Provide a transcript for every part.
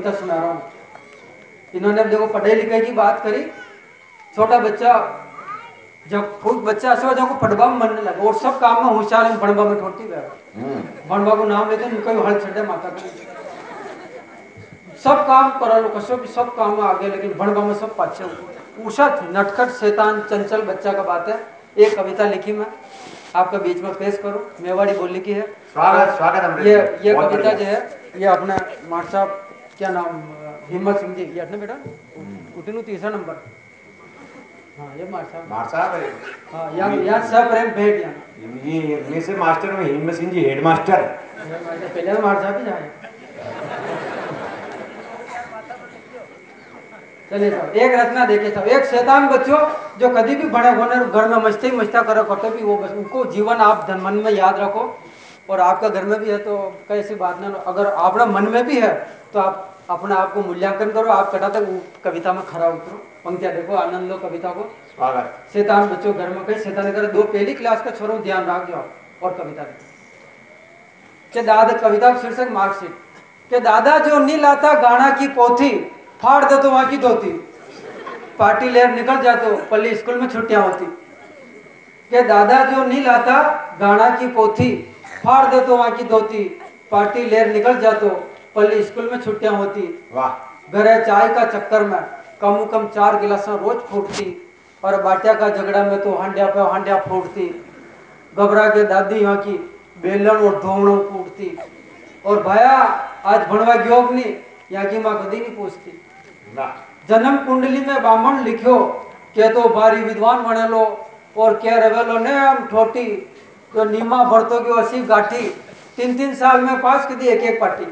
कविता सुना रहा हूँ। इन्होंने देखो पढ़े लिखे की बात करी छोटा बच्चा जब खुद बच्चा ऐसा जब पढ़वा में मन लगा और सब काम में होशियार है भणवा में ठोटी गया भणवा को नाम लेते उनका भी हल छड़े माता का। सब काम करा लो कसो भी सब काम में आगे लेकिन भणवा में सब पाछे उषा नटखट शैतान चंचल बच्चा का बात है। एक कविता लिखी मैं आपका बीच में पेश करो। मेवाड़ी बोली की है। स्वागत स्वागत ये ये कविता जो है ये अपने मार साहब क्या नाम हिम्मत सिंह जी? ये ना बेटा? उठीनु तीसरा नंबर। हाँ ये मार साहब। मार साहब है। हाँ यहाँ यहाँ सब प्रेम भेंट यहाँ ये इनमें से मास्टर में हिम्मत सिंह जी हेड मास्टर ये मार साहब- पहले तो मार साहब ही जाए। चलिए साहब एक रचना देखिए साहब। एक शैतान बच्चों जो कभी भी बड़े होने घर में मस्ती मस्ता करो करते भी वो बस उनको जीवन आप धन मन में याद रखो। और आपका घर में भी है तो कैसी बात ना अगर आपका मन में भी है तो आप अपने आप को मूल्यांकन करो आप कटा तक कविता में खरा उतरो। पंक्तियाँ देखो आनंद लो कविता को। स्वागत। शैतान बच्चों घर में कहीं शैतान करे दो पहली क्लास का छोरो ध्यान रख आप और कविता देखो के दादा कविता शीर्षक मार्कशीट के दादा जो नहीं लाता गाना की पोथी फाड़ दो तो वहाँ की धोती। पार्टी लेर निकल जातो पल्ली स्कूल में छुट्टियाँ होती। के दादा जो नहीं लाता गाना की पोथी फाड़ दो तो वहाँ की धोती। पार्टी लेर निकल जातो पल्ली स्कूल में छुट्टियाँ होती। वाह। घरे चाय का चक्कर में कम कम चार गिलास रोज फूटती और बाटिया का झगड़ा में तो हांडिया पे हांडिया फूटती। घबरा के दादी यहाँ की बेलन और धोवणों कूटती और भाया आज भणवा योग नहीं यहाँ की माँ कभी नहीं पूछती। जन्म कुंडली में ब्राह्मण लिखो के तो भारी विद्वान बनेलो और क्या रवेलो ने हम ठोटी तो नीमा भरतो की असी गाठी तीन तीन साल में पास कर दी एक एक पार्टी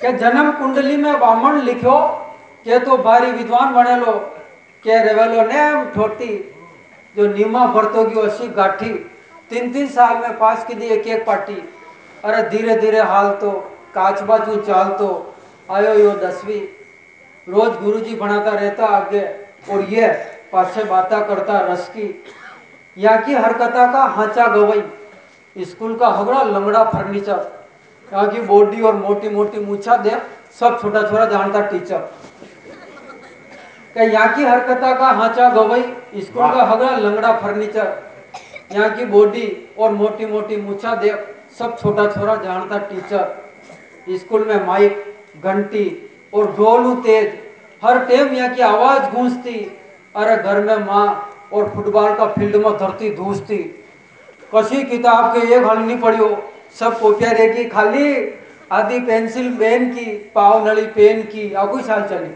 के जन्म कुंडली में बामण लिखो? के तो भारी विद्वान बनेलो के रेवेलो ने ठोटी जो नीमा भरतो की असी गाठी, तीन तीन साल में पास की दी एक एक पार्टी अरे धीरे धीरे हाल तो काच बाजू चाल तो आयो यो दसवीं। रोज गुरुजी बनाता रहता आगे, और ये पाछे बाता करता रस की यहाँ की हरकता का हाचा गवई। स्कूल का हगड़ा लंगड़ा फर्नीचर। यहाँ की बॉडी और मोटी मोटी मूछा दे सब छोटा छोटा जानता टीचर। यहाँ की हरकता का हाचा गवई स्कूल का हगड़ा लंगड़ा फर्नीचर। यहाँ की बॉडी और मोटी मोटी मूछा दे सब छोटा छोटा जानता टीचर। स्कूल में माइक घंटी और ढोलू तेज। हर टेम यहाँ की आवाज़ गूंजती। अरे घर में माँ और फुटबॉल का फ़ील्ड में धरती धूसती। कसी किताब के एक हल नहीं पढ़ियो सब कॉपियाँ रहेगी खाली आधी पेंसिल पेन की, पाव नली पेन की आ कोई साल चली।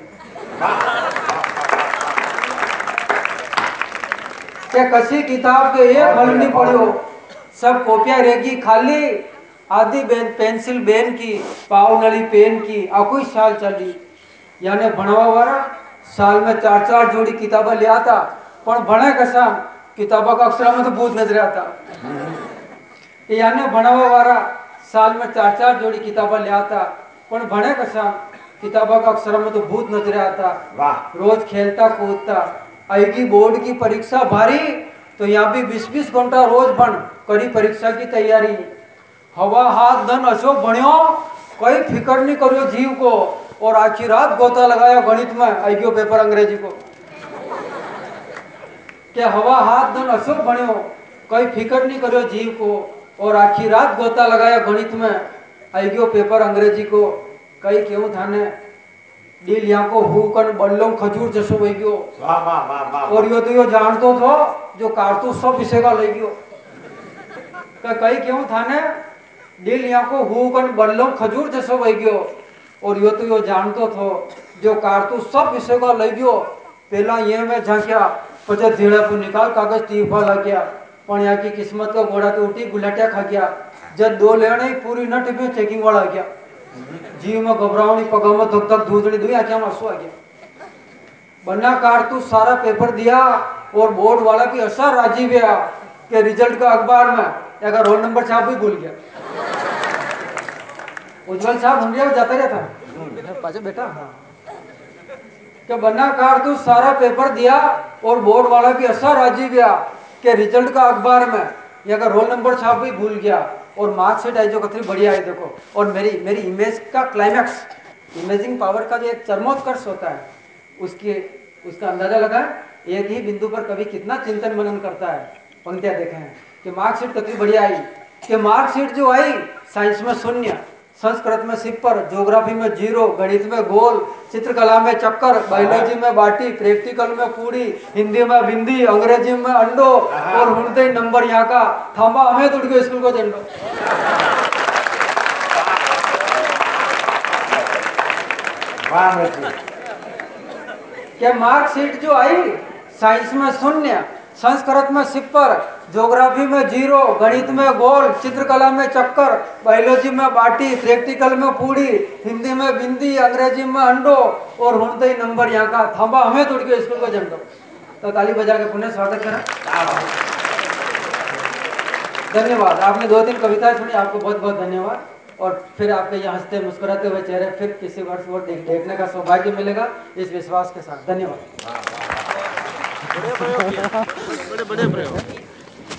क्या कसी किताब के एक हल नहीं पढ़ियो सब कॉपियाँ रहेगी खाली आधी बेन पेंसिल बेन की, पाव नली पेन की आ कोई साल चली। यानी भणवा वाला साल में चार चार जोड़ी किताबा ले आता पर भणे कसा किताबों का अक्षरा में तो भूत नज़र आता। याने भणावा वाला साल में चार चार जोड़ी किताबा ले आता पण भणे कसा किताबा का अक्षरा में तो भूत नजर आता वाह रोज खेलता कूदता आएगी बोर्ड की परीक्षा भारी तो यहाँ भी बीस बीस घंटा रोज बन कड़ी परीक्षा की तैयारी हवा हाथ धन अशोक भण्यो कोई फिक्र नहीं करियो जीव को और आखी रात गोता लगाया गणित में आइयो पेपर अंग्रेजी को કે હવા હાથ ધન અશોક ભણ્યો કઈ ફિકર નહીં કર્યો જીવ को और आखिर रात गोता लगाया गणित में। आई गयो पेपर अंग्रेज़ी को। कई क्यों था ने डील यहाँ को हु कर बल्लों खजूर जसो भाई गयो। और यो तो यो जानतो तो जो कारतूस सब विषय का ले गयो। कई क्यों था ने डील यहाँ को हु कर बल्लों खजूर जसो वही गयो। और यो तो यो जानतो तो जो कारतूस सब विषय का ले गयो। पहला ये मैं झांकिया पचास धीरे पर निकाल कागज़ तीव्र लग गया गया पण की किस्मत का घोड़ा तो उठी गुलाटिया खा गया। जब दो लेने पूरी न टिपी चेकिंग वाला आ गया। जीव में घबरावनी पगा में धक धक धूजड़ी दुई आँखें में आँसू आ गया। बन्ना कार तू सारा पेपर दिया और बोर्ड वाला भी ऐसा राज़ी गया कि रिज़ल्ट का अखबार में अगर रोल नंबर छाप भी भूल गया। उज्जवल साहब हम जाता रहता पाचे बेटा हाँ। कि बन्ना कार तू सारा पेपर दिया और बोर्ड वाला भी असर राज़ी गया कि रिज़ल्ट का अखबार में ये अगर रोल नंबर छाप भी भूल गया और मार्कशीट आई जो कतरी बढ़िया आई देखो, और मेरी मेरी इमेज का क्लाइमैक्स इमेजिंग पावर का जो एक चरमोत्कर्ष होता है, उसकी, उसका अंदाज़ा लगा एक ही बिंदु पर कभी कितना चिंतन मनन करता है, पंक्तियाँ देखे हैं कि मार्कशीट कतरी बढ़िया आई, कि मार्कशीट जो आई साइंस में शून्य संस्कृत में सिपर ज्योग्राफी में ज़ीरो गणित में गोल चित्रकला में चक्कर बायोलॉजी में बाटी प्रैक्टिकल में पूरी हिंदी में बिंदी अंग्रेज़ी में अंडो और उड़ते ही नंबर यहाँ का। थांबा हमें तो उड़ स्कूल को झंडो क्या मार्कशीट जो आई? साइंस में शून्य संस्कृत में सिपर ज्योग्राफी में ज़ीरो गणित में गोल चित्रकला में चक्कर बायोलॉजी में बाटी प्रैक्टिकल में पूरी हिंदी में बिंदी अंग्रेज़ी में अंडो और हुणते ही नंबर यहाँ का। थांबा हमें तो उड़ गयो स्कूल को झंडो तो ताली बजा के पुनः स्वागत करें। धन्यवाद। आपने दो तीन कविताएँ सुनी आपको बहुत बहुत धन्यवाद। और फिर आपके यहाँ हँसते मुस्कुराते हुए चेहरे फिर किसी वर्ष वो देख, देखने का सौभाग्य मिलेगा इस विश्वास के साथ। धन्यवाद।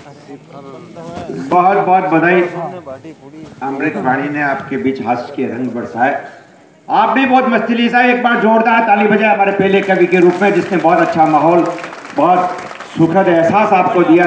बहुत बहुत बधाई। अमृत वाणी ने आपके बीच हास्य के रंग बरसाए। आप भी बहुत मस्ती लीजा एक बार जोरदार ताली बजाए हमारे पहले कवि के रूप में जिसने बहुत अच्छा माहौल बहुत सुखद एहसास आपको दिया।